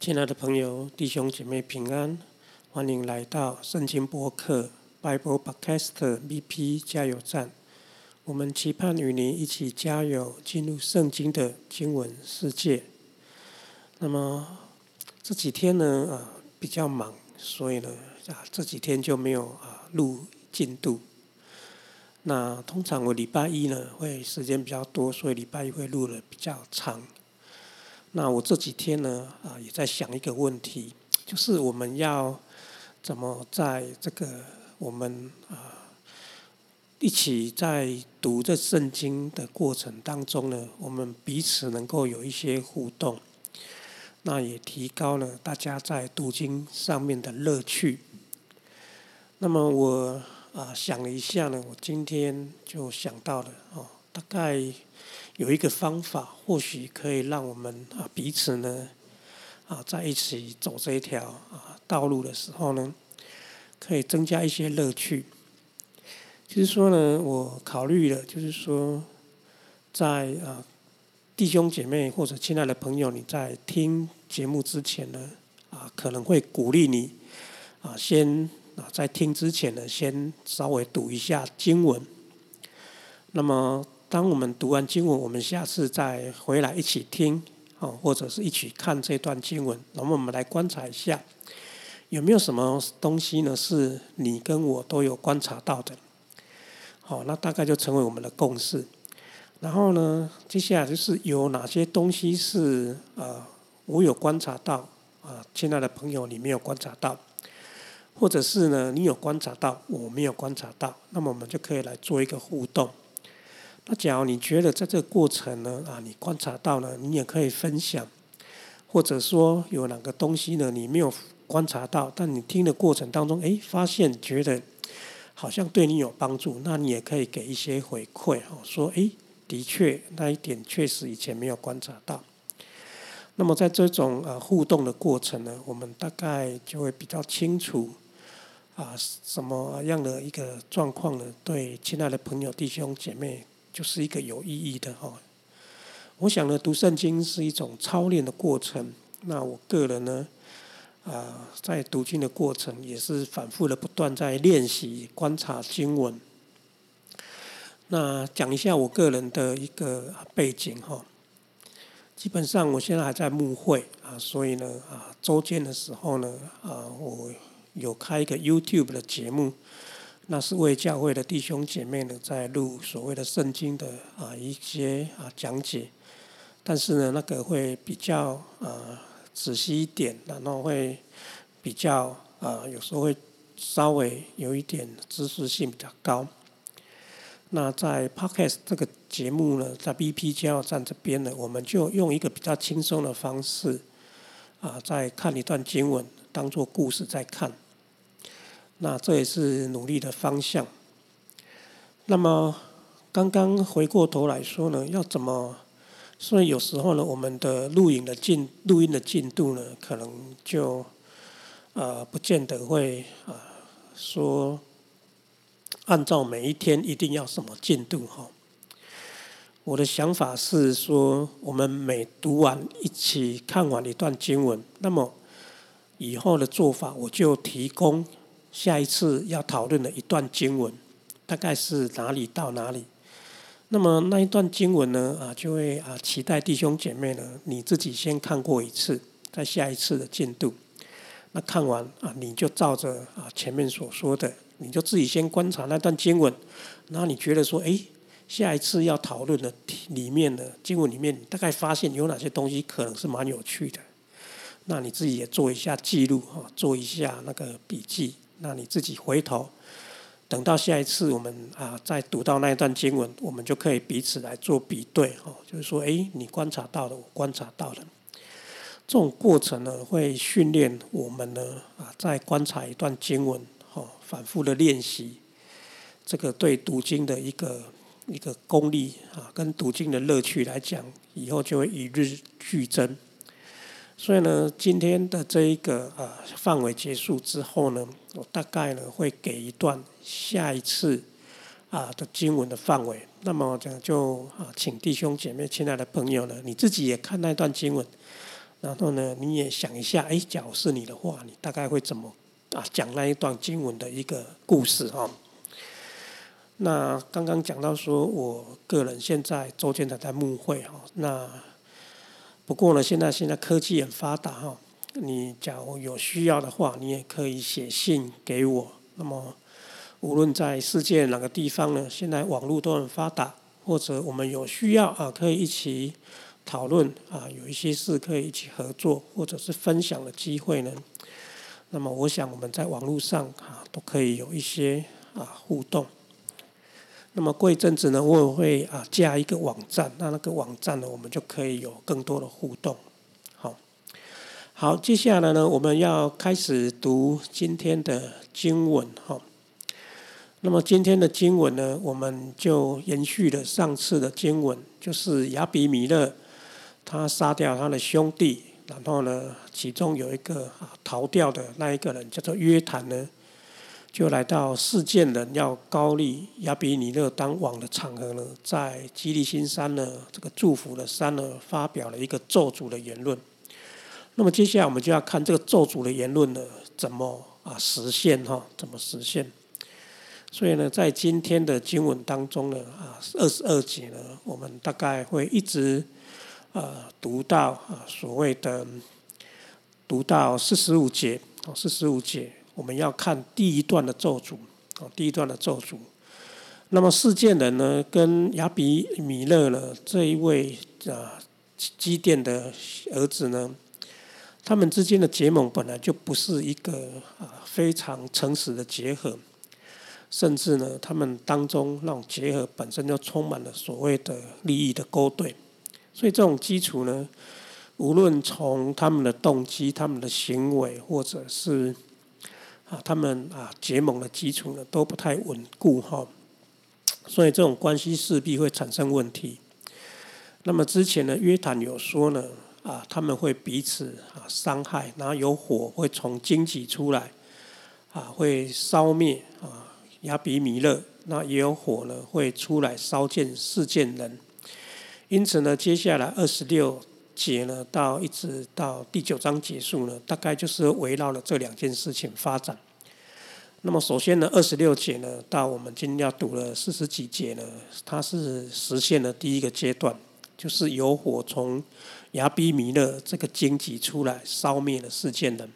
亲爱的朋友、弟兄姐妹平安，欢迎来到圣经播客 Bible Podcast BP 加油站。我们期盼与您一起加油，进入圣经的经文世界。那么这几天呢，啊比较忙，所以呢，啊这几天就没有啊录进度。那通常我礼拜一呢会时间比较多，所以礼拜一会录的比较长。那我这几天呢，啊，也在想一个问题，就是我们要怎么在这个我们啊一起在读这圣经的过程当中呢，我们彼此能够有一些互动，那也提高了大家在读经上面的乐趣。那么我啊想了一下呢，我今天就想到了哦，大概。有一个方法，或许可以让我们啊彼此呢啊在一起走这一条啊道路的时候呢，可以增加一些乐趣。就是说呢，我考虑了，就是说，在啊弟兄姐妹或者亲爱的朋友，你在听节目之前呢啊，可能会鼓励你啊先啊在听之前呢，先稍微读一下经文。那么。当我们读完经文，我们下次再回来一起听，哦，或者是一起看这段经文。那么我们来观察一下，有没有什么东西呢？是你跟我都有观察到的。好，那大概就成为我们的共识。然后呢，接下来就是有哪些东西是呃我有观察到啊，亲爱的朋友你没有观察到，或者是呢你有观察到我没有观察到，那么我们就可以来做一个互动。那假如你觉得在这个过程呢，啊，你观察到了，你也可以分享，或者说有哪个东西呢，你没有观察到，但你听的过程当中，哎，发现觉得好像对你有帮助，那你也可以给一些回馈，哦，说，哎，的确那一点确实以前没有观察到。那么在这种呃互动的过程呢，我们大概就会比较清楚，啊，什么样的一个状况呢？对亲爱的朋友、弟兄、姐妹。就是一个有意义的哈。我想呢，读圣经是一种操练的过程。那我个人呢，啊，在读经的过程也是反复的不断在练习观察经文。那讲一下我个人的一个背景哈。基本上我现在还在牧会啊，所以呢啊，周间的时候呢啊，我有开一个 YouTube 的节目。那是为教会的弟兄姐妹呢，在录所谓的圣经的啊一些啊讲解，但是呢，那个会比较啊仔细一点，然后会比较啊有时候会稍微有一点知识性比较高。那在 Podcast 这个节目呢，在 BP 加油站这边呢，我们就用一个比较轻松的方式啊，在看一段经文，当做故事在看。那这也是努力的方向。那么，刚刚回过头来说呢，要怎么？所以有时候呢，我们的录影的进录音的进度呢，可能就呃不见得会啊说按照每一天一定要什么进度哈。我的想法是说，我们每读完一起看完一段经文，那么以后的做法，我就提供。下一次要讨论的一段经文，大概是哪里到哪里？那么那一段经文呢？啊，就会啊期待弟兄姐妹呢，你自己先看过一次，在下一次的进度。那看完啊，你就照着啊前面所说的，你就自己先观察那段经文，然后你觉得说，哎，下一次要讨论的里面的经文里面，大概发现有哪些东西可能是蛮有趣的，那你自己也做一下记录哈，做一下那个笔记。那你自己回头，等到下一次我们啊再读到那一段经文，我们就可以彼此来做比对哦。就是说，哎，你观察到的，我观察到的，这种过程呢，会训练我们呢啊，在观察一段经文，哦，反复的练习，这个对读经的一个一个功力啊，跟读经的乐趣来讲，以后就会与日俱增。所以呢，今天的这一个呃范围结束之后呢，我大概呢会给一段下一次啊的经文的范围。那么这样就啊，请弟兄姐妹、亲爱的朋友呢，你自己也看那段经文，然后呢，你也想一下，哎，假如是你的话，你大概会怎么啊讲那一段经文的一个故事哈？那刚刚讲到说，我个人现在周间的在牧会哈，那不过呢，现在现在科技很发达哈，你假如有需要的话，你也可以写信给我。那么无论在世界哪个地方呢，现在网络都很发达，或者我们有需要啊，可以一起讨论啊，有一些事可以一起合作，或者是分享的机会呢。那么我想我们在网络上啊，都可以有一些啊互动。那么过一阵子呢，我也会啊加一个网站，那那个网站呢，我们就可以有更多的互动。好，好，接下来呢，我们要开始读今天的经文哈。那么今天的经文呢，我们就延续了上次的经文，就是亚比米勒他杀掉他的兄弟，然后呢，其中有一个啊逃掉的那一个人叫做约坦呢。就来到事件人要高利亚比尼勒当王的场合呢，在基利新山呢这个祝福的山呢，发表了一个咒诅的言论。那么接下来我们就要看这个咒诅的言论呢，怎么啊实现哈？怎么实现？所以呢，在今天的经文当中呢，啊二十二节呢，我们大概会一直呃读到啊所谓的读到四十五节哦，四十五节。我们要看第一段的咒诅，哦，第一段的咒诅。那么事件人呢，跟亚比米勒呢这一位啊基甸的儿子呢，他们之间的结盟本来就不是一个啊非常诚实的结合，甚至呢，他们当中那种结合本身就充满了所谓的利益的勾兑，所以这种基础呢，无论从他们的动机、他们的行为，或者是啊，他们啊结盟的基础呢都不太稳固哈，所以这种关系势必会产生问题。那么之前呢，约坦有说呢，啊他们会彼此啊伤害，然后有火会从荆棘出来，啊会烧灭啊亚比米勒，那也有火呢会出来烧见事件人。因此呢，接下来二十六。节呢，到一直到第九章结束呢，大概就是围绕了这两件事情发展。那么首先呢，二十六节呢，到我们今天要读了四十几节呢，它是实现了第一个阶段，就是有火从亚比米勒这个荆棘出来，烧灭了事件人。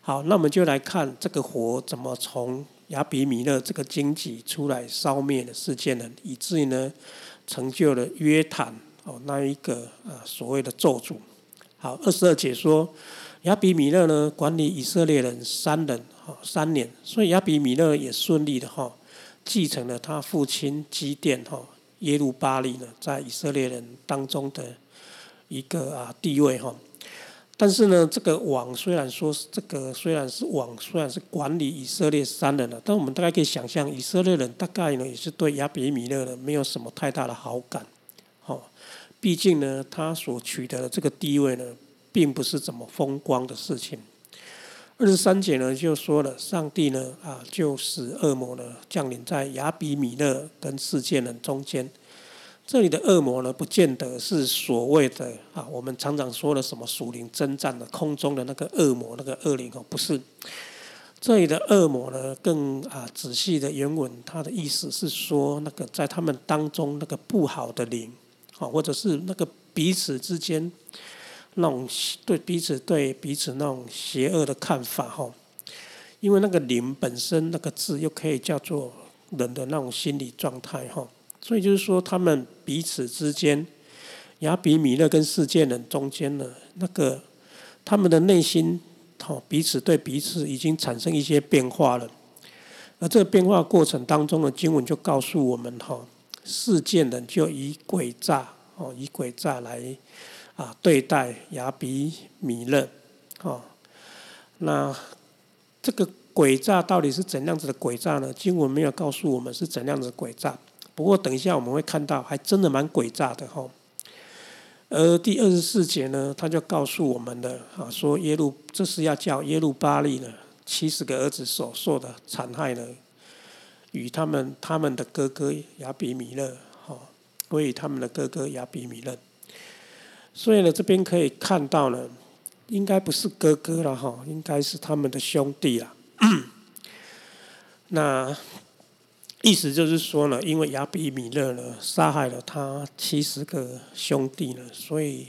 好，那我们就来看这个火怎么从亚比米勒这个荆棘出来，烧灭了事件人，以至于呢，成就了约坦。哦，那一个啊，所谓的咒诅。好，二十二节说，亚比米勒呢管理以色列人三人，哈，三年，所以亚比米勒也顺利的哈，继承了他父亲基甸哈耶路巴利呢，在以色列人当中的一个啊地位哈。但是呢，这个王虽然说是这个虽然是王，虽然是管理以色列三人了，但我们大概可以想象，以色列人大概呢也是对亚比米勒呢没有什么太大的好感。毕竟呢，他所取得的这个地位呢，并不是怎么风光的事情。二十三节呢就说了，上帝呢啊，就使恶魔呢降临在亚比米勒跟世界人中间。这里的恶魔呢，不见得是所谓的啊，我们常常说的什么属灵征战的空中的那个恶魔那个恶灵哦，不是。这里的恶魔呢，更啊仔细的原文，它的意思是说，那个在他们当中那个不好的灵。啊，或者是那个彼此之间那种对彼此对彼此那种邪恶的看法哈，因为那个灵本身那个字又可以叫做人的那种心理状态哈，所以就是说他们彼此之间，雅比米勒跟世界人中间的，那个他们的内心哈彼此对彼此已经产生一些变化了，而这个变化过程当中的经文就告诉我们哈。事件呢就以诡诈哦，以诡诈来啊对待亚比米勒哦。那这个诡诈到底是怎样子的诡诈呢？经文没有告诉我们是怎样子诡诈。不过等一下我们会看到，还真的蛮诡诈的哈。而第二十四节呢，他就告诉我们的啊，说耶路这是要叫耶路巴利呢七十个儿子所受的残害呢。与他们他们的哥哥亚比米勒，哈，归于他们的哥哥亚比米勒。所以呢，这边可以看到呢，应该不是哥哥了哈，应该是他们的兄弟了。那意思就是说呢，因为亚比米勒呢杀害了他七十个兄弟呢，所以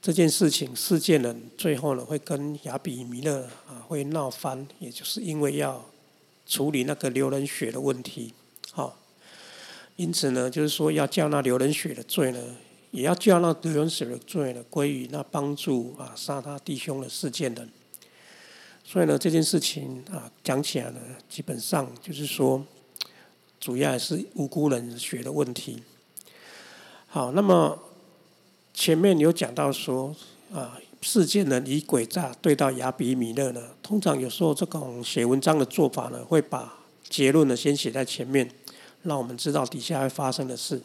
这件事情事件呢最后呢会跟亚比米勒啊会闹翻，也就是因为要处理那个流人血的问题，好，因此呢，就是说要叫那流人血的罪呢。也要叫那流人血的罪呢归于那帮助啊杀他弟兄的事件人。所以呢，这件事情啊讲起来呢，基本上就是说，主要还是无辜人血的问题。好，那么前面有讲到说啊，事件人以诡诈对待亚比米勒呢，通常有时候这种写文章的做法呢，会把结论呢先写在前面，让我们知道底下会发生的事。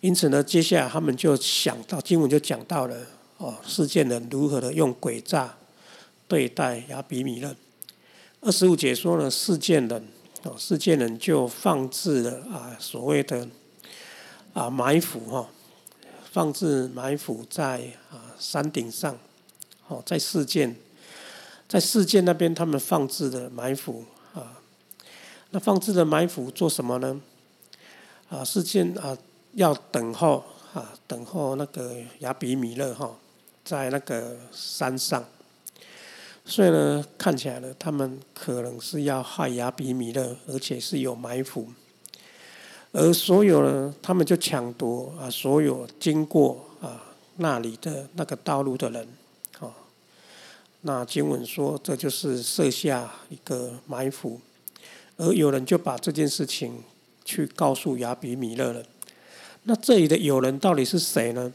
因此呢，接下来他们就想到经文就讲到了哦，事件人如何的用诡诈对待亚比米勒。二十五节说呢，事件人哦，事件人就放置了啊所谓的啊埋伏哈，放置埋伏在啊山顶上，哦，在事件在事件那边他们放置的埋伏啊，那放置的埋伏做什么呢？啊，事件啊。要等候啊，等候那个亚比米勒哈，在那个山上，所以呢，看起来呢，他们可能是要害亚比米勒，而且是有埋伏，而所有呢，他们就抢夺啊，所有经过那里的那个道路的人，啊，那经文说这就是设下一个埋伏，而有人就把这件事情去告诉亚比米勒了。那这里的友人到底是谁呢？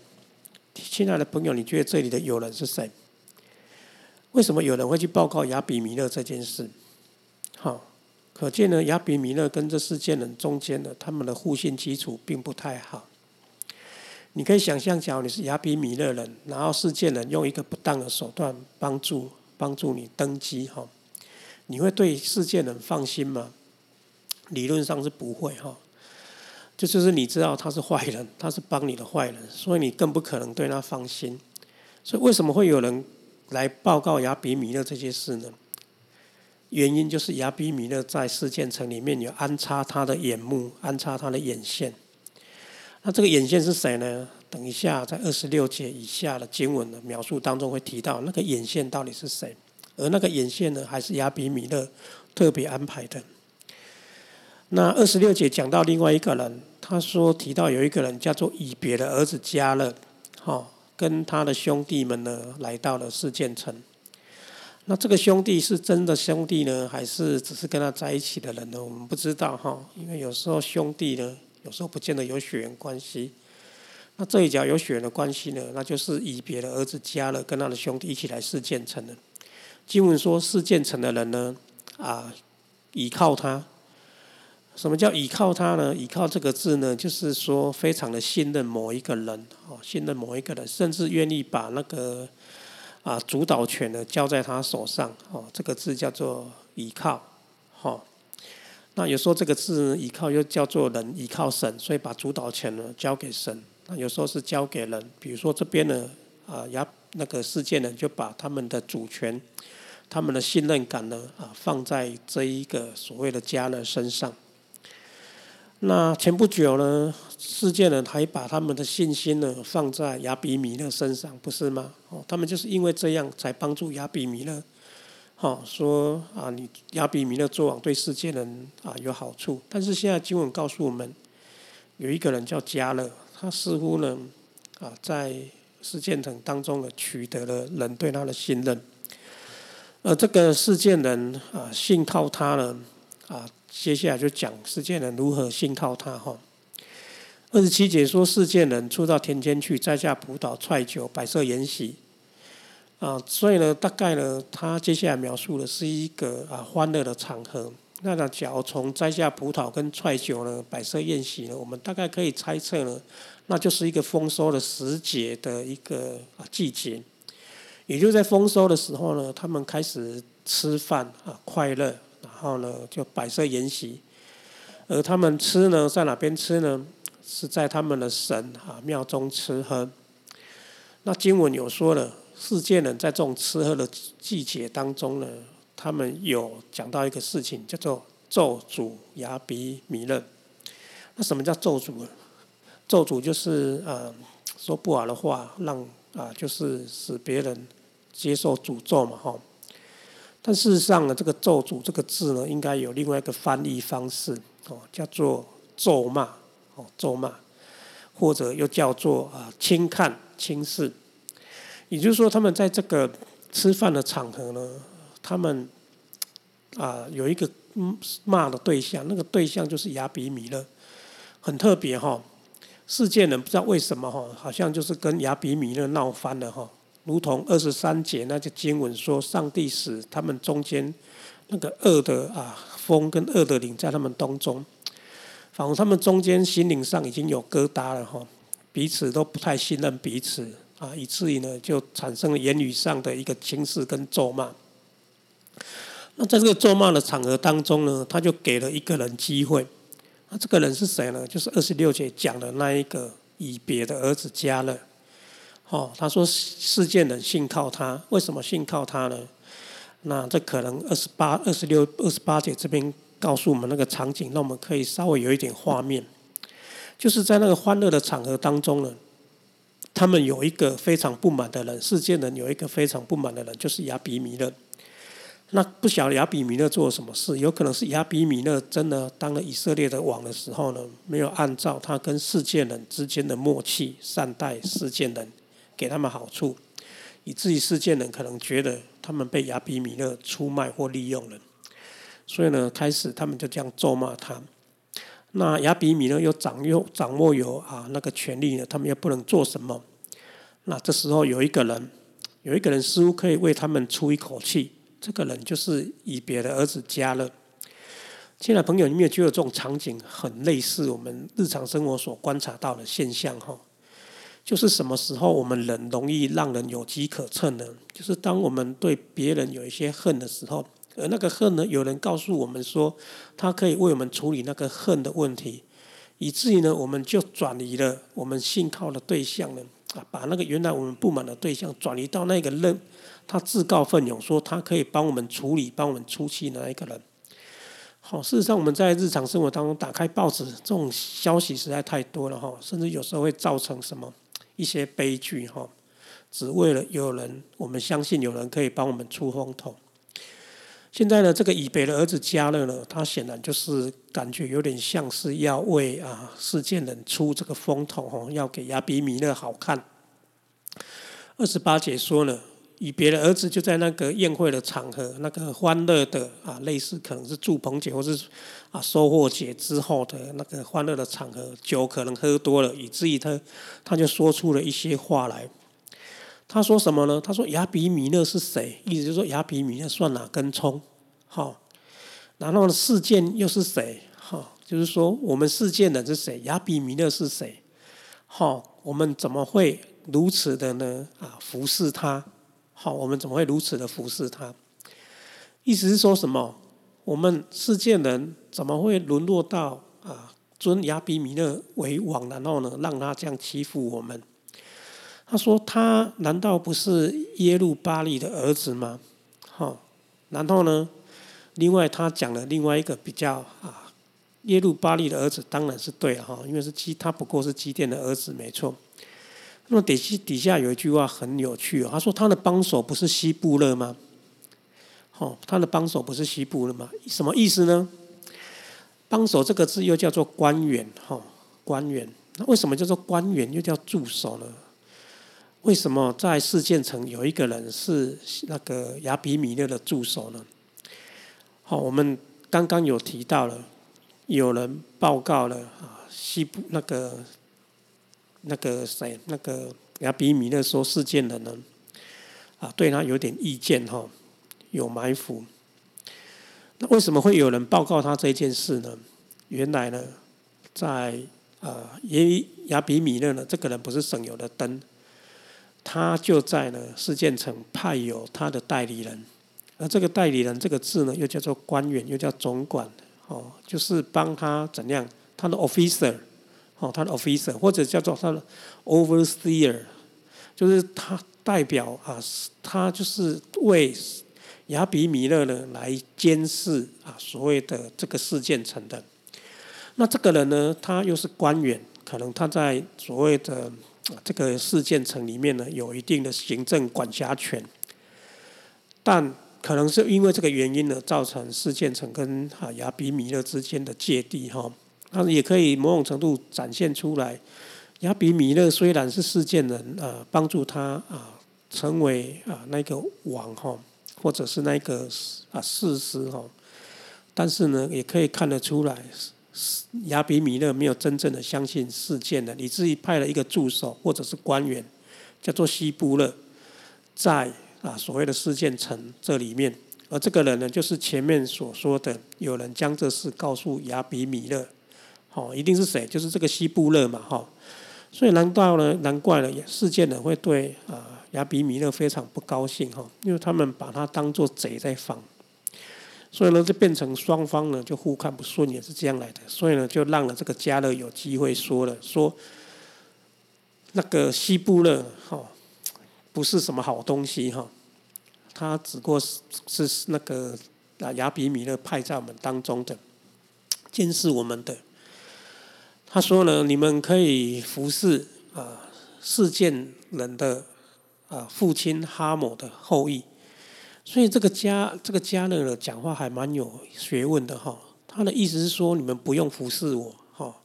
亲爱的朋友，你觉得这里的友人是谁？为什么有人会去报告亚比米勒这件事？好，可见呢，亚比米勒跟这四件人中间的他们的互信基础并不太好。你可以想象，假如你是亚比米勒人，然后世件人用一个不当的手段帮助帮助你登基，哈，你会对世件人放心吗？理论上是不会，哈。这就是你知道他是坏人，他是帮你的坏人，所以你更不可能对他放心。所以为什么会有人来报告亚比米勒这些事呢？原因就是亚比米勒在事件城里面有安插他的眼目，安插他的眼线。那这个眼线是谁呢？等一下在二十六节以下的经文的描述当中会提到那个眼线到底是谁，而那个眼线呢，还是亚比米勒特别安排的。那二十六节讲到另外一个人。他说提到有一个人叫做以别的儿子加勒，哈，跟他的兄弟们呢来到了事件城。那这个兄弟是真的兄弟呢，还是只是跟他在一起的人呢？我们不知道哈，因为有时候兄弟呢，有时候不见得有血缘关系。那这一家有血缘的关系呢，那就是以别的儿子加勒跟他的兄弟一起来事建成的。经文说事建成的人呢，啊，依靠他。什么叫倚靠他呢？倚靠这个字呢，就是说非常的信任某一个人，哦，信任某一个人，甚至愿意把那个啊主导权呢交在他手上，哦，这个字叫做倚靠，哈。那有时候这个字依靠又叫做人依靠神，所以把主导权呢交给神。那有时候是交给人，比如说这边呢啊，亚那个事件呢就把他们的主权、他们的信任感呢啊放在这一个所谓的家人身上。那前不久呢，世界呢还把他们的信心呢放在亚比米勒身上，不是吗？哦，他们就是因为这样才帮助亚比米勒，好说啊，你亚比米勒做王对世界人啊有好处。但是现在经文告诉我们，有一个人叫加勒，他似乎呢啊在事件城当中呢取得了人对他的信任，而这个事件人啊信靠他呢啊。接下来就讲世件人如何信靠他哈。二十七节说世件人出到田间去摘下葡萄、踹酒、摆设筵席，啊，所以呢，大概呢，他接下来描述的是一个啊欢乐的场合。那呢，假如从摘下葡萄跟踹酒呢、摆设宴席呢，我们大概可以猜测呢，那就是一个丰收的时节的一个啊季节。也就在丰收的时候呢，他们开始吃饭啊，快乐。然后呢，就摆设筵席，而他们吃呢，在哪边吃呢？是在他们的神啊庙中吃喝。那经文有说了，世界人在这种吃喝的季节当中呢，他们有讲到一个事情，叫做咒诅亚比米勒。那什么叫咒诅呢？咒诅就是啊，说不好的话，让啊，就是使别人接受诅咒嘛，哈。但事实上呢，这个咒诅这个字呢，应该有另外一个翻译方式，哦，叫做咒骂，哦，咒骂，或者又叫做啊轻看、轻视。也就是说，他们在这个吃饭的场合呢，他们啊有一个骂的对象，那个对象就是亚比米勒，很特别哈。世界人不知道为什么哈，好像就是跟亚比米勒闹翻了哈。如同二十三节那个经文说，上帝使他们中间那个恶的啊风跟恶的灵在他们当中，仿佛他们中间心灵上已经有疙瘩了哈，彼此都不太信任彼此啊，以至于呢就产生了言语上的一个轻视跟咒骂。那在这个咒骂的场合当中呢，他就给了一个人机会，那这个人是谁呢？就是二十六节讲的那一个以别的儿子加勒。哦，他说世界人信靠他，为什么信靠他呢？那这可能二十八、二十六、二十八节这边告诉我们那个场景，让我们可以稍微有一点画面，就是在那个欢乐的场合当中呢，他们有一个非常不满的人，世界人有一个非常不满的人，就是亚比米勒。那不晓得亚比米勒做了什么事，有可能是亚比米勒真的当了以色列的王的时候呢，没有按照他跟世界人之间的默契善待世界人。给他们好处，以至于世界人可能觉得他们被亚比米勒出卖或利用了，所以呢，开始他们就这样咒骂他。那亚比米呢又掌握掌握有啊那个权利呢，他们又不能做什么。那这时候有一个人，有一个人似乎可以为他们出一口气，这个人就是以别的儿子加勒。亲爱朋友，你们有觉得这种场景很类似我们日常生活所观察到的现象？哈。就是什么时候我们人容易让人有机可乘呢？就是当我们对别人有一些恨的时候，而那个恨呢，有人告诉我们说，他可以为我们处理那个恨的问题，以至于呢，我们就转移了我们信靠的对象呢，啊，把那个原来我们不满的对象转移到那个人，他自告奋勇说他可以帮我们处理、帮我们出气的那一个人。好，事实上我们在日常生活当中打开报纸，这种消息实在太多了哈，甚至有时候会造成什么？一些悲剧哈，只为了有人，我们相信有人可以帮我们出风头。现在呢，这个以北的儿子加勒呢，他显然就是感觉有点像是要为啊世界人出这个风头哈，要给亚比米勒好看。二十八节说呢。以别的儿子就在那个宴会的场合，那个欢乐的啊，类似可能是祝棚节或是啊收获节之后的那个欢乐的场合，酒可能喝多了，以至于他他就说出了一些话来。他说什么呢？他说亚比米勒是谁？意思就是说亚比米勒算哪根葱？好，然后呢事件又是谁？哈，就是说我们事件的是谁？亚比米勒是谁？好，我们怎么会如此的呢？啊，服侍他？好，我们怎么会如此的服侍他？意思是说什么？我们世界人怎么会沦落到啊尊亚比米勒为王，然后呢让他这样欺负我们？他说他难道不是耶路巴利的儿子吗？好，然后呢，另外他讲了另外一个比较啊耶路巴利的儿子当然是对哈，因为是基他不过是基甸的儿子，没错。那么底下底下有一句话很有趣哦，他说他的帮手不是希布勒吗？哦，他的帮手不是希布勒吗？什么意思呢？帮手这个字又叫做官员，哈，官员。那为什么叫做官员又叫助手呢？为什么在事件城有一个人是那个亚比米勒的助手呢？好，我们刚刚有提到了，有人报告了啊，西部那个。那个谁，那个亚比米勒说事件的呢，啊，对他有点意见哈，有埋伏。那为什么会有人报告他这件事呢？原来呢，在啊，耶亚比米勒呢，这个人不是省油的灯，他就在呢事件城派有他的代理人，而这个代理人这个字呢，又叫做官员，又叫总管，哦，就是帮他怎样，他的 officer。哦，他的 officer 或者叫做他的 overseer，就是他代表啊，他就是为亚比米勒呢来监视啊所谓的这个事件城的。那这个人呢，他又是官员，可能他在所谓的这个事件城里面呢有一定的行政管辖权，但可能是因为这个原因呢，造成事件城跟啊亚比米勒之间的芥蒂哈。那也可以某种程度展现出来，亚比米勒虽然是事件人，呃，帮助他啊成为啊那个王哈，或者是那个啊事实哈，但是呢，也可以看得出来，亚比米勒没有真正的相信事件的，以至于派了一个助手或者是官员，叫做西布勒，在啊所谓的事件城这里面，而这个人呢，就是前面所说的，有人将这事告诉亚比米勒。哦，一定是谁？就是这个西布勒嘛，哈。所以难道呢？难怪了，事件呢会对啊亚比米勒非常不高兴哈，因为他们把他当做贼在防，所以呢就变成双方呢就互看不顺，也是这样来的。所以呢就让了这个加勒有机会说了，说那个西布勒哈不是什么好东西哈，他只不过是是那个啊亚比米勒派在我们当中的监视我们的。他说呢，你们可以服侍啊事件人的啊父亲哈姆的后裔，所以这个加这个加勒呢讲话还蛮有学问的哈。他的意思是说，你们不用服侍我哈，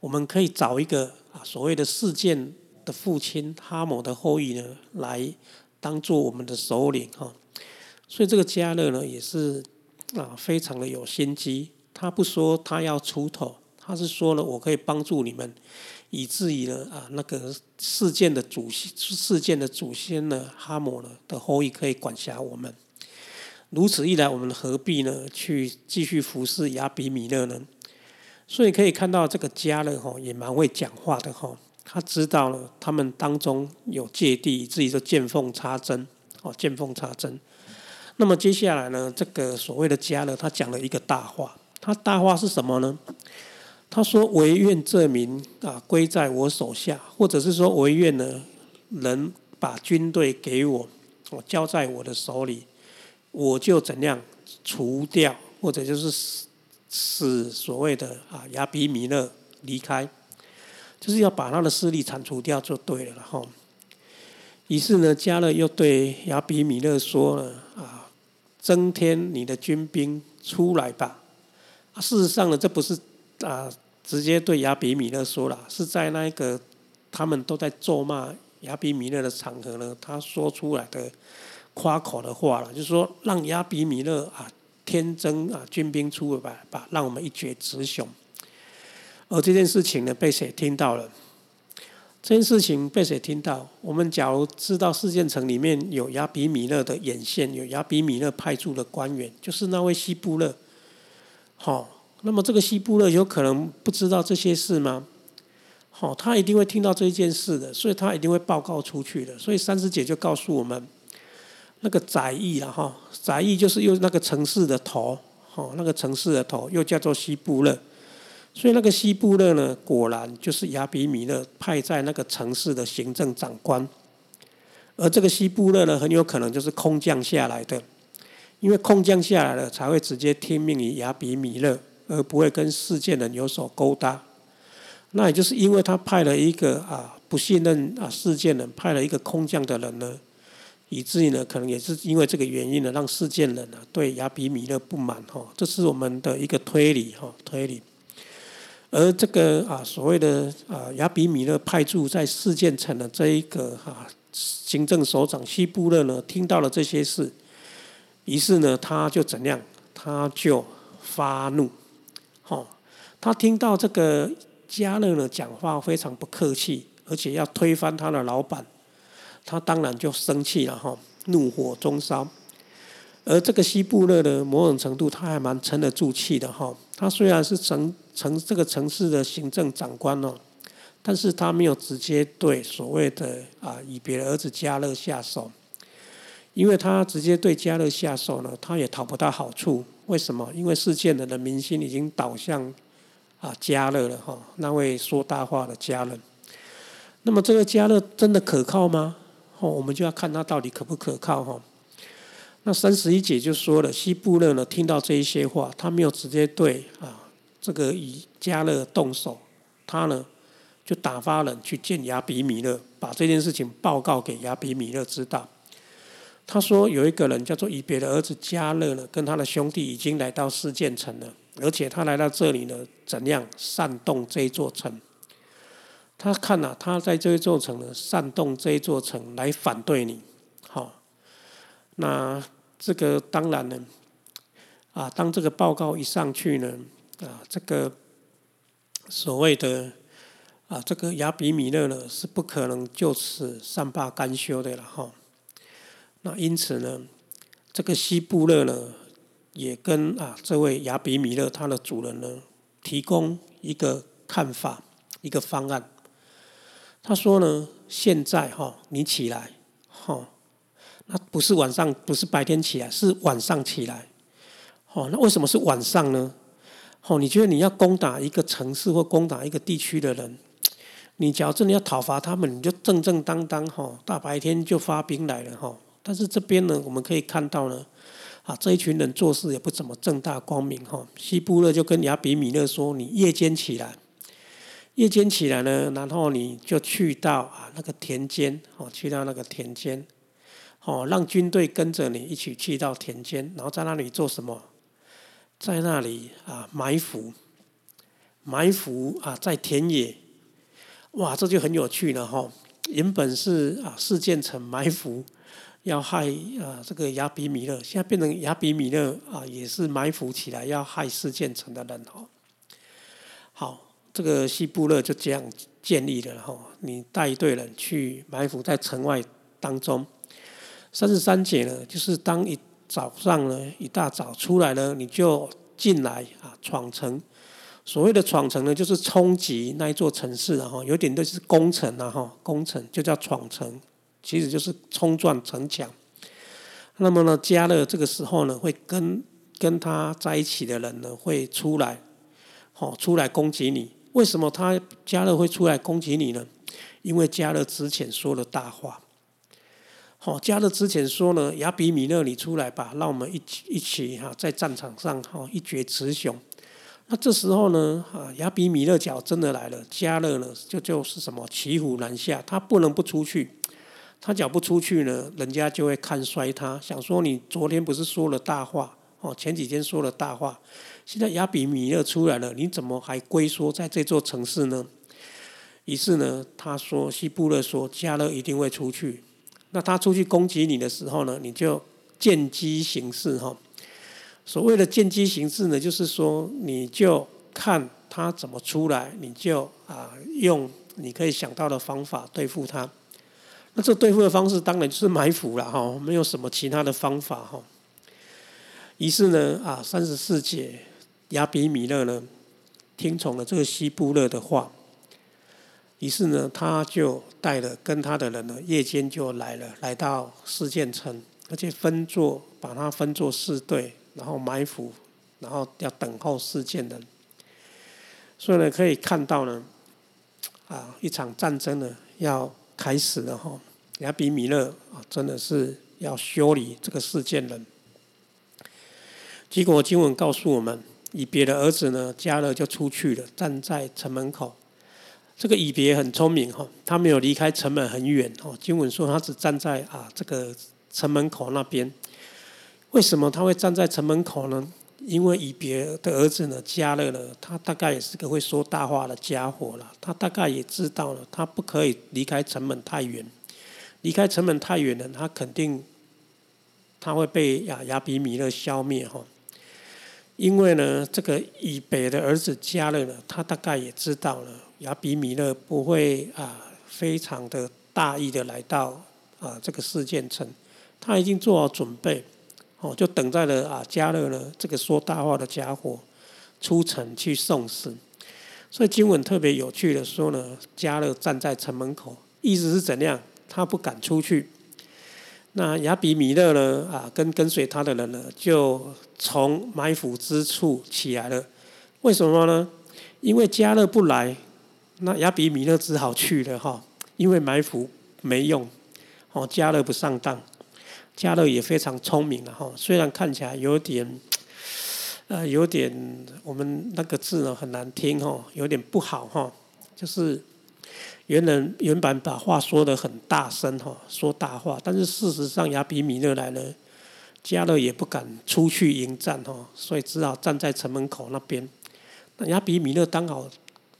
我们可以找一个啊所谓的事件的父亲哈姆的后裔呢来当做我们的首领哈。所以这个加勒呢也是啊非常的有心机，他不说他要出头。他是说了，我可以帮助你们，以至于呢啊那个事件的主事件的祖先呢哈姆呢的后裔可以管辖我们。如此一来，我们何必呢去继续服侍亚比米勒呢？所以可以看到这个加勒哈也蛮会讲话的哈，他知道了他们当中有芥蒂，以至于见缝插针哦，见缝插针。那么接下来呢，这个所谓的加勒他讲了一个大话，他大话是什么呢？他说：“唯愿这民啊归在我手下，或者是说唯愿呢人把军队给我，我交在我的手里，我就怎样除掉，或者就是使使所谓的啊亚比米勒离开，就是要把他的势力铲除掉就对了哈。于是呢，加勒又对亚比米勒说了啊，增添你的军兵出来吧。事实上呢，这不是啊。”直接对亚比米勒说了，是在那一个他们都在咒骂亚比米勒的场合呢，他说出来的夸口的话了，就是说让亚比米勒啊天真啊军兵出来吧，让我们一决雌雄。而这件事情呢，被谁听到了？这件事情被谁听到？我们假如知道事件城里面有亚比米勒的眼线，有亚比米勒派驻的官员，就是那位西布勒，好。那么这个西布勒有可能不知道这些事吗？好，他一定会听到这一件事的，所以他一定会报告出去的。所以三师姐就告诉我们，那个宰义了哈，宰义就是又那个城市的头，哈，那个城市的头又叫做西布勒。所以那个西布勒呢，果然就是亚比米勒派在那个城市的行政长官，而这个西布勒呢，很有可能就是空降下来的，因为空降下来了才会直接听命于亚比米勒。而不会跟世界人有所勾搭，那也就是因为他派了一个啊不信任啊世界人派了一个空降的人呢，以至于呢可能也是因为这个原因呢，让世界人呢对亚比米勒不满哈，这是我们的一个推理哈推理。而这个啊所谓的啊亚比米勒派驻在事件城的这一个哈行政首长西布勒呢，听到了这些事，于是呢他就怎样，他就发怒。他听到这个加勒的讲话非常不客气，而且要推翻他的老板，他当然就生气了哈，怒火中烧。而这个西布勒呢，某种程度他还蛮沉得住气的哈。他虽然是城城这个城市的行政长官哦，但是他没有直接对所谓的啊以别的儿子加勒下手，因为他直接对加勒下手呢，他也讨不到好处。为什么？因为事件人的民心已经倒向啊加勒了哈，那位说大话的加勒。那么这个加勒真的可靠吗？哦，我们就要看他到底可不可靠哈。那三十一节就说了，西布勒呢听到这一些话，他没有直接对啊这个以加勒动手，他呢就打发人去见亚比米勒，把这件事情报告给亚比米勒知道。他说有一个人叫做以别的儿子加勒呢，跟他的兄弟已经来到四建城了，而且他来到这里呢，怎样煽动这一座城？他看呐，他在这一座城呢，煽动这一座城来反对你，好，那这个当然呢，啊，当这个报告一上去呢，啊，这个所谓的啊，这个亚比米勒呢，是不可能就此善罢甘休的了哈。那因此呢，这个西布勒呢，也跟啊这位亚比米勒他的主人呢，提供一个看法，一个方案。他说呢，现在哈，你起来，哈，那不是晚上，不是白天起来，是晚上起来，哦，那为什么是晚上呢？哦，你觉得你要攻打一个城市或攻打一个地区的人，你假如真的要讨伐他们，你就正正当当哈，大白天就发兵来了哈。但是这边呢，我们可以看到呢，啊，这一群人做事也不怎么正大光明哈。希布勒就跟亚比米勒说，你夜间起来。夜间起来呢，然后你就去到啊那个田间，哦，去到那个田间，哦，让军队跟着你一起去到田间，然后在那里做什么？在那里啊埋伏，埋伏啊在田野，哇，这就很有趣了哈。原本是啊事件城埋伏要害啊这个亚比米勒，现在变成亚比米勒啊也是埋伏起来要害事件城的人哦。好。这个西布勒就这样建立了哈，你带一队人去埋伏在城外当中。三十三节呢，就是当一早上呢，一大早出来呢，你就进来啊，闯城。所谓的闯城呢，就是冲击那一座城市然后，有点类似攻城啊，哈，攻城就叫闯城，其实就是冲撞城墙。那么呢，加勒这个时候呢，会跟跟他在一起的人呢，会出来，好，出来攻击你。为什么他加勒会出来攻击你呢？因为加勒之前说了大话。好，加勒之前说呢，亚比米勒你出来吧，让我们一起一起哈，在战场上哈一决雌雄。那这时候呢，啊，亚比米勒脚真的来了，加勒呢就就是什么骑虎难下，他不能不出去。他脚不出去呢，人家就会看衰他，想说你昨天不是说了大话哦，前几天说了大话。现在亚比米勒出来了，你怎么还龟缩在这座城市呢？于是呢，他说西布勒说加勒一定会出去。那他出去攻击你的时候呢，你就见机行事哈。所谓的见机行事呢，就是说你就看他怎么出来，你就啊用你可以想到的方法对付他。那这对付的方式当然就是埋伏了哈，没有什么其他的方法哈。于是呢，啊三十四节。亚比米勒呢，听从了这个西布勒的话，于是呢，他就带了跟他的人呢，夜间就来了，来到四建城，而且分作，把他分作四队，然后埋伏，然后要等候事件的。所以呢，可以看到呢，啊，一场战争呢要开始了哈。亚比米勒啊，真的是要修理这个事件人。结果经文告诉我们。以别的儿子呢，加勒就出去了，站在城门口。这个以别很聪明哈，他没有离开城门很远哦。经文说他只站在啊这个城门口那边。为什么他会站在城门口呢？因为以别的儿子呢，加勒呢，他大概也是个会说大话的家伙了。他大概也知道了，他不可以离开城门太远。离开城门太远了，他肯定他会被亚亚比米勒消灭哈。因为呢，这个以北的儿子加勒呢，他大概也知道了亚比米勒不会啊，非常的大意的来到啊这个事件城，他已经做好准备，哦，就等在了啊加勒呢这个说大话的家伙出城去送死。所以经文特别有趣的说呢，加勒站在城门口，意思是怎样？他不敢出去。那亚比米勒呢？啊，跟跟随他的人呢，就从埋伏之处起来了。为什么呢？因为加勒不来，那亚比米勒只好去了哈。因为埋伏没用，哦，加勒不上当，加勒也非常聪明了哈。虽然看起来有点，呃，有点我们那个字呢很难听哈，有点不好哈。就是原人原版把话说的很大声哈，说大话，但是事实上亚比米勒来了，加勒也不敢出去迎战哈，所以只好站在城门口那边。那亚比米勒刚好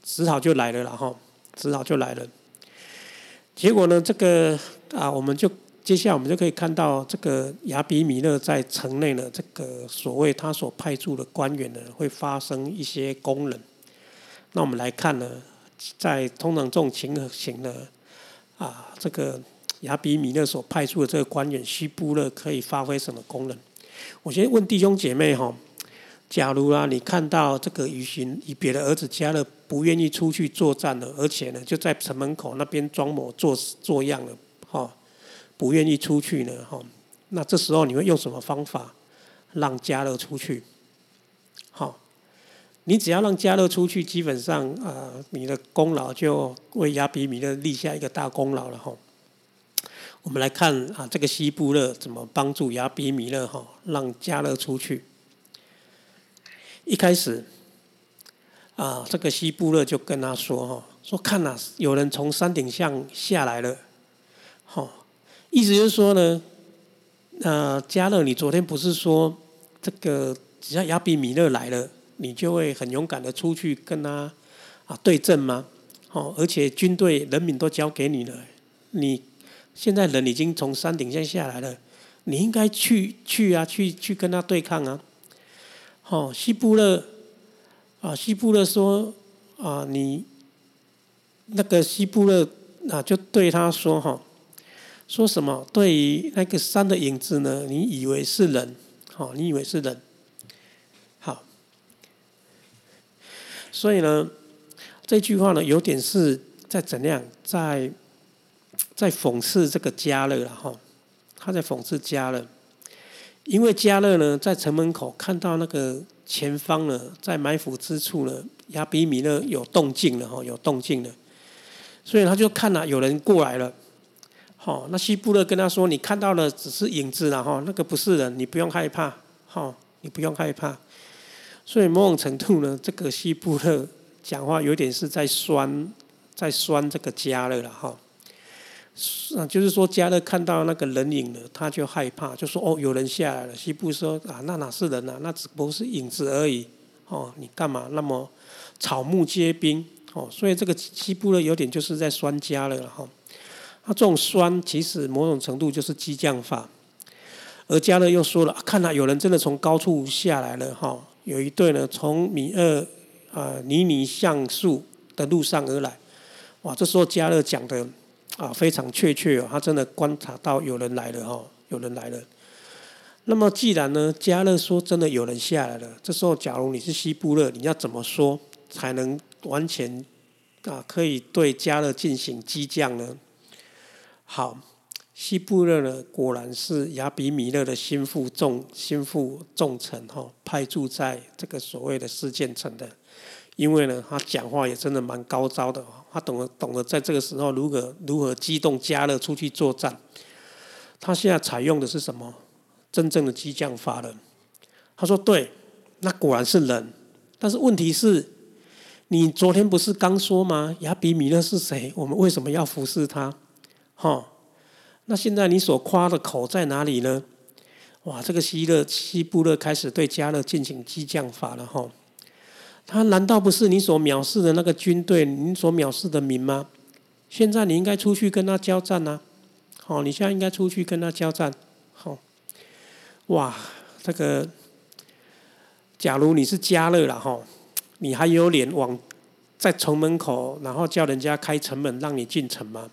只好就来了了哈，只好就来了。结果呢？这个啊，我们就接下来我们就可以看到，这个亚比米勒在城内呢，这个所谓他所派驻的官员呢，会发生一些功能。那我们来看呢，在通常这种情形呢，啊，这个亚比米勒所派出的这个官员希布勒可以发挥什么功能？我先问弟兄姐妹哈。假如啊，你看到这个雨欣以别的儿子加勒不愿意出去作战了，而且呢就在城门口那边装模作作样了，哈，不愿意出去呢，哈，那这时候你会用什么方法让加勒出去？好，你只要让加勒出去，基本上啊，你的功劳就为亚比米勒立下一个大功劳了，哈。我们来看啊，这个西布勒怎么帮助亚比米勒哈，让加勒出去。一开始，啊，这个西布勒就跟他说：“哈，说看呐，有人从山顶上下来了，哈，意思就是说呢，呃，加勒，你昨天不是说这个只要亚比米勒来了，你就会很勇敢的出去跟他啊对阵吗？哦，而且军队人民都交给你了，你现在人已经从山顶上下来了，你应该去去啊，去去跟他对抗啊。”哦，西布勒啊，西布勒说啊，你那个西布勒啊，就对他说哈，说什么？对于那个山的影子呢？你以为是人？哦，你以为是人？好，所以呢，这句话呢，有点是在怎样，在在讽刺这个加勒了哈，他在讽刺加勒。因为加勒呢，在城门口看到那个前方呢，在埋伏之处呢，亚比米勒有动静了哈，有动静了，所以他就看了有人过来了，哦，那西布勒跟他说：“你看到的只是影子了哈，那个不是人，你不用害怕，哈，你不用害怕。”所以某种程度呢，这个西布勒讲话有点是在酸，在酸这个加勒了哈。啊，就是说，加勒看到那个人影了，他就害怕，就说：“哦，有人下来了。”西布说：“啊，那哪是人啊？那只不过是影子而已。哦，你干嘛那么草木皆兵？哦，所以这个西布呢，有点就是在酸加勒了哈。他这种酸，其实某种程度就是激将法。而加勒又说了：“看到有人真的从高处下来了。哈，有一队呢，从米厄啊尼尼橡树的路上而来。哇，这时候加勒讲的。”啊，非常确切哦，他真的观察到有人来了哈，有人来了。那么既然呢，加勒说真的有人下来了，这时候假如你是西布勒，你要怎么说才能完全啊可以对加勒进行激将呢？好，西布勒呢果然是亚比米勒的心腹重心腹重臣哈，派驻在这个所谓的事件城的。因为呢，他讲话也真的蛮高招的，他懂得懂得在这个时候如何如何激动加勒出去作战。他现在采用的是什么？真正的激将法了。他说：“对，那果然是人。但是问题是，你昨天不是刚说吗？亚比米勒是谁？我们为什么要服侍他？哈？那现在你所夸的口在哪里呢？哇，这个希勒希布勒开始对加勒进行激将法了，哈。”他难道不是你所藐视的那个军队，你所藐视的民吗？现在你应该出去跟他交战呐！好，你现在应该出去跟他交战。好，哇，这个，假如你是加勒了哈，你还有脸往在城门口，然后叫人家开城门让你进城吗？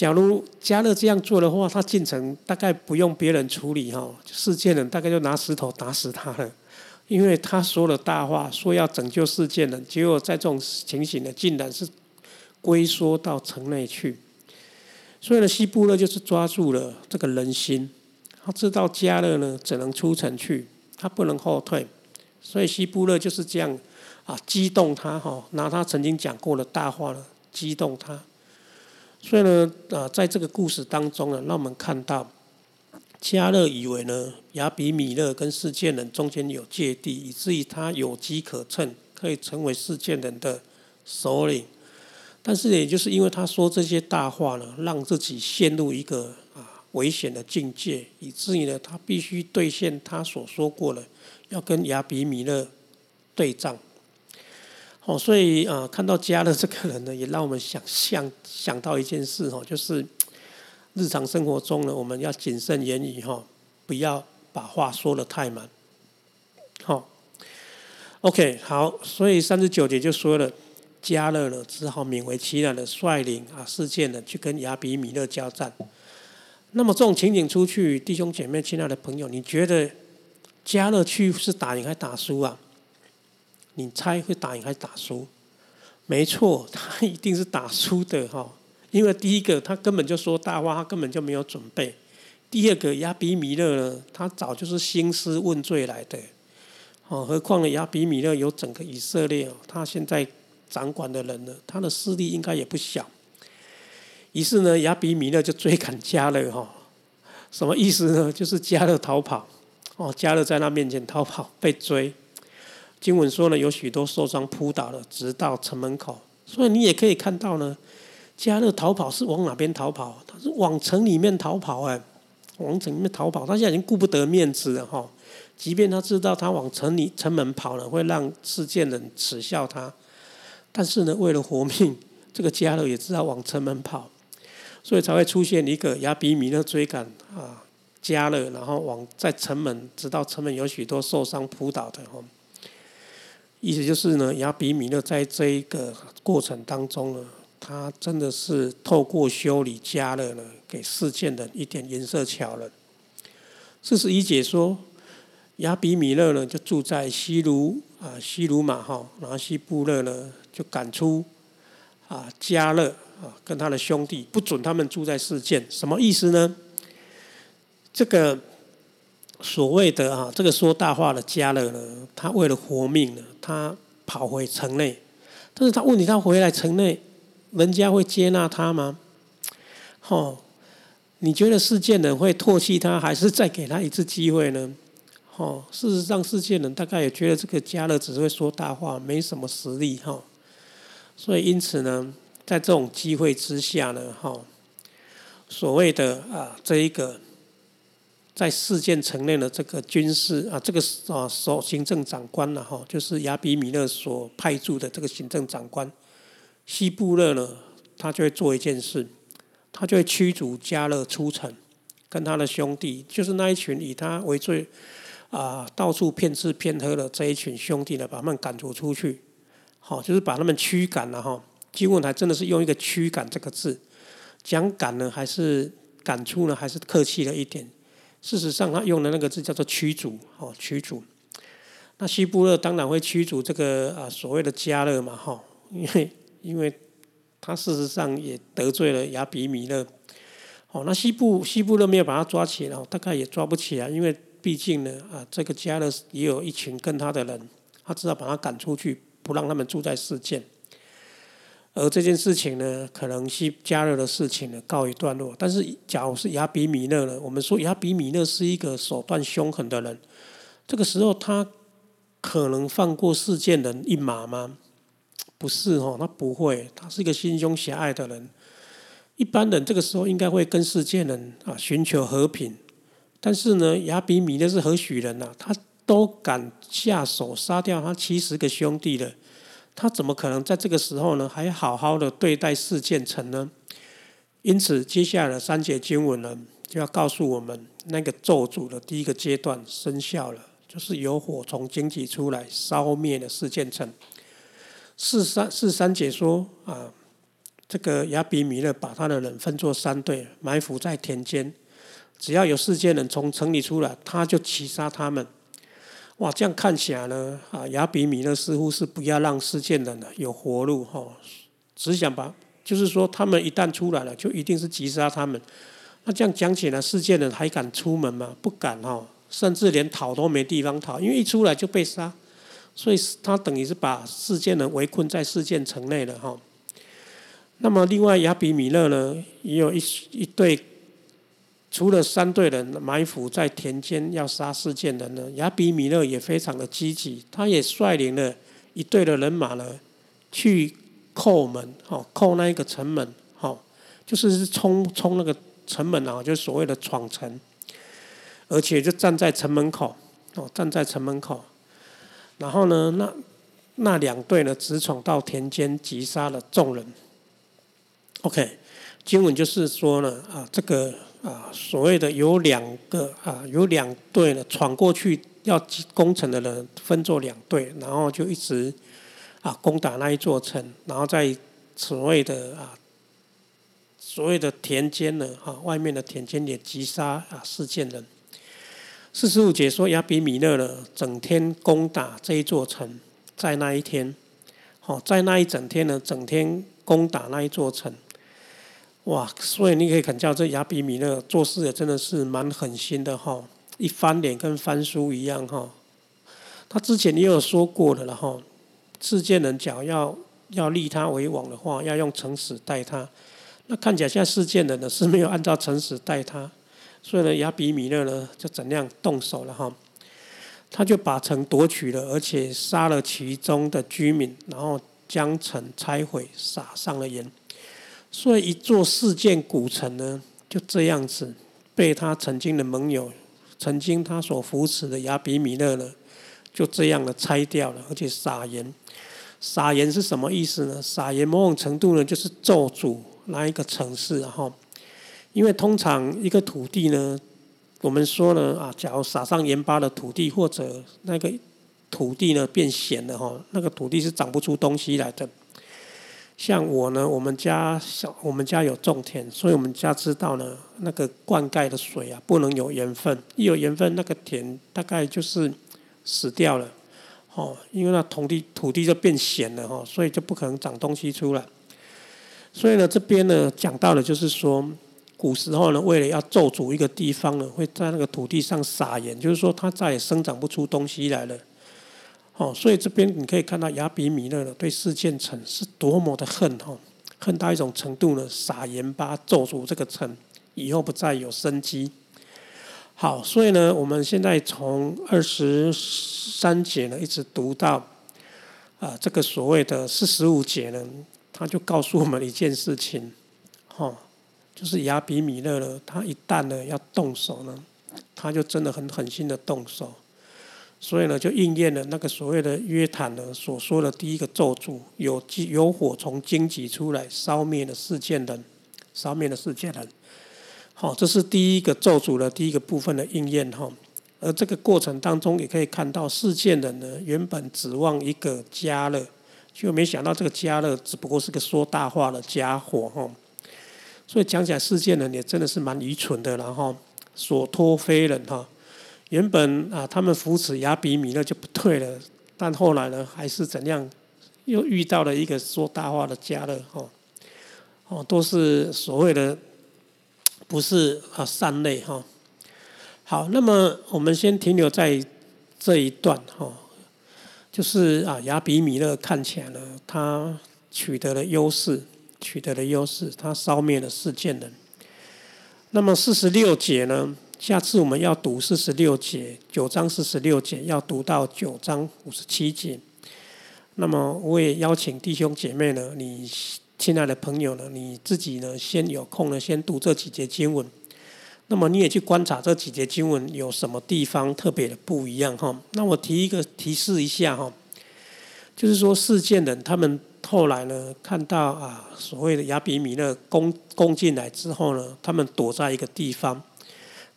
假如加勒这样做的话，他进城大概不用别人处理哈，世界人大概就拿石头打死他了。因为他说了大话，说要拯救世界人，结果在这种情形呢，竟然是龟缩到城内去。所以呢，西布勒就是抓住了这个人心，他知道加勒呢只能出城去，他不能后退，所以西布勒就是这样啊，激动他哈，拿他曾经讲过的大话呢，激动他。所以呢，啊，在这个故事当中呢，让我们看到加勒以为呢，亚比米勒跟世界人中间有芥蒂，以至于他有机可乘，可以成为世界人的首领。但是，也就是因为他说这些大话呢，让自己陷入一个啊危险的境界，以至于呢，他必须兑现他所说过的，要跟亚比米勒对仗。哦，所以啊，看到加勒这个人呢，也让我们想象想到一件事哦，就是日常生活中呢，我们要谨慎言语哈，不要把话说的太满。好，OK，好，所以三十九节就说了。加勒呢，只好勉为其难的率领啊，事件呢去跟亚比米勒交战。那么这种情景出去，弟兄姐妹、亲爱的朋友，你觉得加勒去是打赢还打输啊？你猜会打赢还是打输？没错，他一定是打输的哈。因为第一个，他根本就说大话，他根本就没有准备；第二个，亚比米勒呢，他早就是兴师问罪来的。哦，何况呢，亚比米勒有整个以色列哦，他现在。掌管的人呢，他的势力应该也不小。于是呢，亚比米勒就追赶加勒哈，什么意思呢？就是加勒逃跑，哦，加勒在他面前逃跑被追。经文说呢，有许多受伤扑倒了，直到城门口。所以你也可以看到呢，加勒逃跑是往哪边逃跑？他是往城里面逃跑哎，往城里面逃跑。他现在已经顾不得面子了哈，即便他知道他往城里城门跑了，会让世界人耻笑他。但是呢，为了活命，这个加勒也知道往城门跑，所以才会出现一个亚比米勒追赶啊加勒，然后往在城门，直到城门有许多受伤扑倒的哦。意思就是呢，亚比米勒在这一个过程当中呢，他真的是透过修理加勒呢，给事件的一点颜色瞧了。四十一解说。亚比米勒呢，就住在西卢啊，西卢马哈，然后西布勒呢，就赶出啊加勒啊，跟他的兄弟不准他们住在世界，什么意思呢？这个所谓的啊，这个说大话的加勒呢，他为了活命呢，他跑回城内，但是他问题，他回来城内，人家会接纳他吗？哦，你觉得世界人会唾弃他，还是再给他一次机会呢？哦，事实上，世界人大概也觉得这个加勒只会说大话，没什么实力哈。所以，因此呢，在这种机会之下呢，哈，所谓的啊，这一个在事件城内的这个军事啊，这个啊，首行政长官呢，哈，就是亚比米勒所派驻的这个行政长官西布勒呢，他就会做一件事，他就会驱逐加勒出城，跟他的兄弟，就是那一群以他为最。啊，到处骗吃骗喝的这一群兄弟呢，把他们赶逐出去，好，就是把他们驱赶了哈。经文还真的是用一个“驱赶”这个字，讲赶呢，还是赶出呢，还是客气了一点？事实上，他用的那个字叫做驱逐，哦，驱逐。那希布勒当然会驱逐这个啊所谓的加勒嘛，哈，因为因为他事实上也得罪了亚比米勒，哦，那西部西部勒没有把他抓起来，大概也抓不起来，因为。毕竟呢，啊，这个加勒也有一群跟他的人，他知道把他赶出去，不让他们住在世界。而这件事情呢，可能是加热的事情呢告一段落。但是，假如是亚比米勒呢，我们说亚比米勒是一个手段凶狠的人，这个时候他可能放过世界人一马吗？不是哦，他不会，他是一个心胸狭隘的人。一般人这个时候应该会跟世界人啊寻求和平。但是呢，亚比米勒是何许人呐？他都敢下手杀掉他七十个兄弟了，他怎么可能在这个时候呢，还好好的对待四件城呢？因此，接下来的三节经文呢，就要告诉我们，那个咒诅的第一个阶段生效了，就是有火从荆棘出来，烧灭了四件城。四三四三节说啊，这个亚比米勒把他的人分作三队，埋伏在田间。只要有世界人从城里出来，他就击杀他们。哇，这样看起来呢，啊，亚比米勒似乎是不要让世界人呢有活路哈，只想把，就是说他们一旦出来了，就一定是击杀他们。那这样讲起来，世界人还敢出门吗？不敢哈，甚至连逃都没地方逃，因为一出来就被杀。所以他等于是把世界人围困在世界城内了哈。那么另外亚比米勒呢，也有一一对，除了三队人埋伏在田间要杀事件人呢，亚比米勒也非常的积极，他也率领了一队的人马呢，去叩门，哦，叩那一个城门，哦，就是冲冲那个城门啊，就是所谓的闯城，而且就站在城门口，哦，站在城门口，然后呢，那那两队呢，直闯到田间，击杀了众人。OK，经文就是说呢，啊，这个啊，所谓的有两个啊，有两队呢闯过去要攻城的人分作两队，然后就一直啊攻打那一座城，然后在所谓的啊所谓的田间呢，啊外面的田间也击杀啊四件人。四十五节说亚比米勒呢，整天攻打这一座城，在那一天，好，在那一整天呢，整天攻打那一座城。哇，所以你可以看叫这亚比米勒做事也真的是蛮狠心的哈，一翻脸跟翻书一样哈。他之前也有说过的了哈，世件人讲要要立他为王的话，要用诚实待他。那看起来现在世件人呢是没有按照诚实待他，所以呢亚比米勒呢就怎样动手了哈。他就把城夺取了，而且杀了其中的居民，然后将城拆毁，撒上了盐。所以一座四件古城呢，就这样子被他曾经的盟友、曾经他所扶持的亚比米勒呢，就这样的拆掉了，而且撒盐。撒盐是什么意思呢？撒盐某种程度呢，就是咒诅那一个城市，然后，因为通常一个土地呢，我们说呢啊，假如撒上盐巴的土地，或者那个土地呢变咸了哈，那个土地是长不出东西来的。像我呢，我们家小，我们家有种田，所以我们家知道呢，那个灌溉的水啊，不能有盐分，一有盐分，那个田大概就是死掉了，哦，因为那土地土地就变咸了哦，所以就不可能长东西出来。所以呢，这边呢讲到的就是说，古时候呢，为了要咒诅一个地方呢，会在那个土地上撒盐，就是说它再也生长不出东西来了。哦，所以这边你可以看到亚比米勒呢对四件城是多么的恨哈，恨到一种程度呢，撒盐巴咒诅这个城，以后不再有生机。好，所以呢，我们现在从二十三节呢一直读到啊这个所谓的四十五节呢，他就告诉我们一件事情，哈，就是亚比米勒呢，他一旦呢要动手呢，他就真的很狠心的动手。所以呢，就应验了那个所谓的约坦呢所说的第一个咒诅：有有火从荆棘出来，烧灭了世界人，烧灭了世界人。好，这是第一个咒诅的第一个部分的应验哈。而这个过程当中，也可以看到世界人呢原本指望一个加勒，就没想到这个加勒只不过是个说大话的家伙哈。所以讲起来，世界人也真的是蛮愚蠢的，然后所托非人哈。原本啊，他们扶持亚比米勒就不退了，但后来呢，还是怎样，又遇到了一个说大话的加勒，哦，哦，都是所谓的不是啊善类哈。好，那么我们先停留在这一段哈，就是啊亚比米勒看起来呢，他取得了优势，取得了优势，他烧灭了四件人。那么四十六节呢？下次我们要读四十六节，九章四十六节要读到九章五十七节。那么我也邀请弟兄姐妹呢，你亲爱的朋友呢，你自己呢先有空呢先读这几节经文。那么你也去观察这几节经文有什么地方特别的不一样哈。那我提一个提示一下哈，就是说事件人他们后来呢看到啊所谓的亚比米勒攻攻进来之后呢，他们躲在一个地方。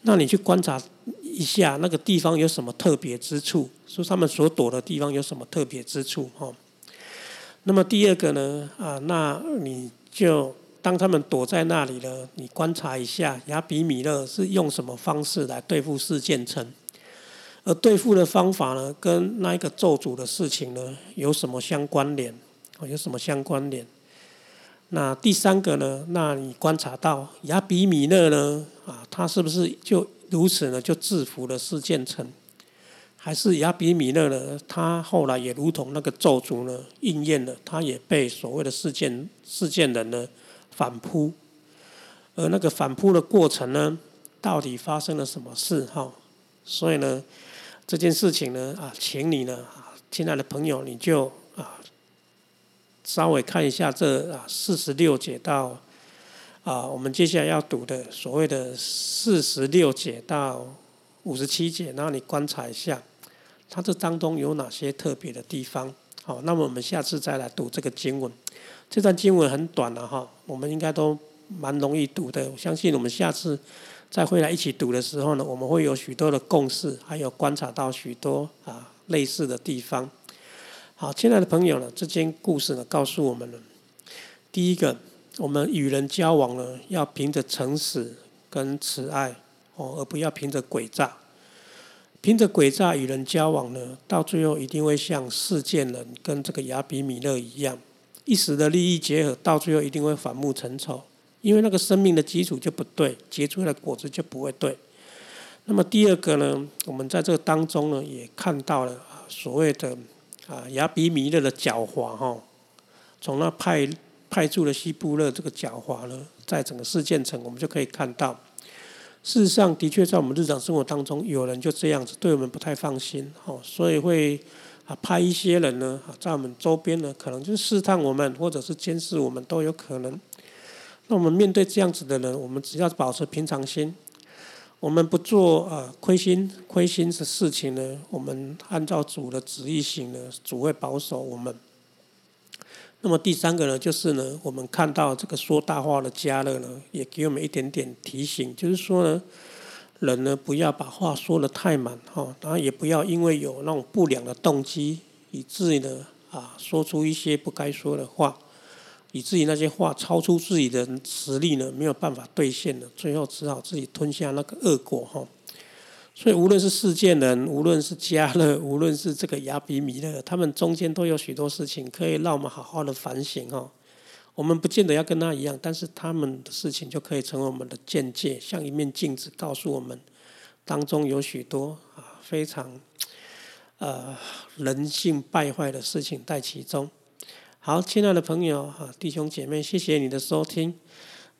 那你去观察一下那个地方有什么特别之处？说他们所躲的地方有什么特别之处？哈。那么第二个呢？啊，那你就当他们躲在那里了，你观察一下亚比米勒是用什么方式来对付四建城，而对付的方法呢，跟那一个咒诅的事情呢有什么相关联？有什么相关联？那第三个呢？那你观察到亚比米勒呢？啊，他是不是就如此呢？就制服了四建城？还是亚比米勒呢？他后来也如同那个咒诅呢应验了，他也被所谓的事件事件人呢反扑。而那个反扑的过程呢，到底发生了什么事？哈，所以呢，这件事情呢，啊，请你呢，亲爱的朋友，你就，稍微看一下这啊四十六节到啊，我们接下来要读的所谓的四十六节到五十七节，然后你观察一下。它这当中有哪些特别的地方？好，那么我们下次再来读这个经文。这段经文很短了哈，我们应该都蛮容易读的。我相信我们下次再回来一起读的时候呢，我们会有许多的共识，还有观察到许多啊类似的地方。好，亲爱的朋友呢，这件故事呢告诉我们了：第一个，我们与人交往呢，要凭着诚实跟慈爱哦，而不要凭着诡诈。凭着诡诈与人交往呢，到最后一定会像世件人跟这个亚比米勒一样，一时的利益结合，到最后一定会反目成仇，因为那个生命的基础就不对，结出来的果子就不会对。那么第二个呢，我们在这个当中呢，也看到了所谓的啊亚比米勒的狡猾哈，从那派派驻了西布勒这个狡猾呢，在整个事件城，我们就可以看到。事实上，的确在我们日常生活当中，有人就这样子对我们不太放心，哦，所以会啊派一些人呢，在我们周边呢，可能就是试探我们，或者是监视我们都有可能。那我们面对这样子的人，我们只要保持平常心，我们不做啊亏心亏心的事情呢，我们按照主的旨意行呢，主会保守我们。那么第三个呢，就是呢，我们看到这个说大话的加勒呢，也给我们一点点提醒，就是说呢，人呢不要把话说的太满哈，然后也不要因为有那种不良的动机，以至于呢啊说出一些不该说的话，以至于那些话超出自己的实力呢，没有办法兑现了，最后只好自己吞下那个恶果哈。所以，无论是世件人，无论是加勒，无论是这个亚比米勒，他们中间都有许多事情可以让我们好好的反省哦。我们不见得要跟他一样，但是他们的事情就可以成为我们的见解，像一面镜子，告诉我们当中有许多啊非常呃人性败坏的事情在其中。好，亲爱的朋友哈，弟兄姐妹，谢谢你的收听。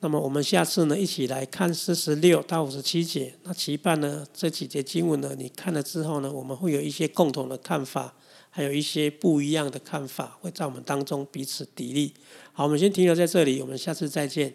那么我们下次呢，一起来看四十六到五十七节。那期盼呢，这几节经文呢，你看了之后呢，我们会有一些共同的看法，还有一些不一样的看法，会在我们当中彼此砥砺。好，我们先停留在这里，我们下次再见。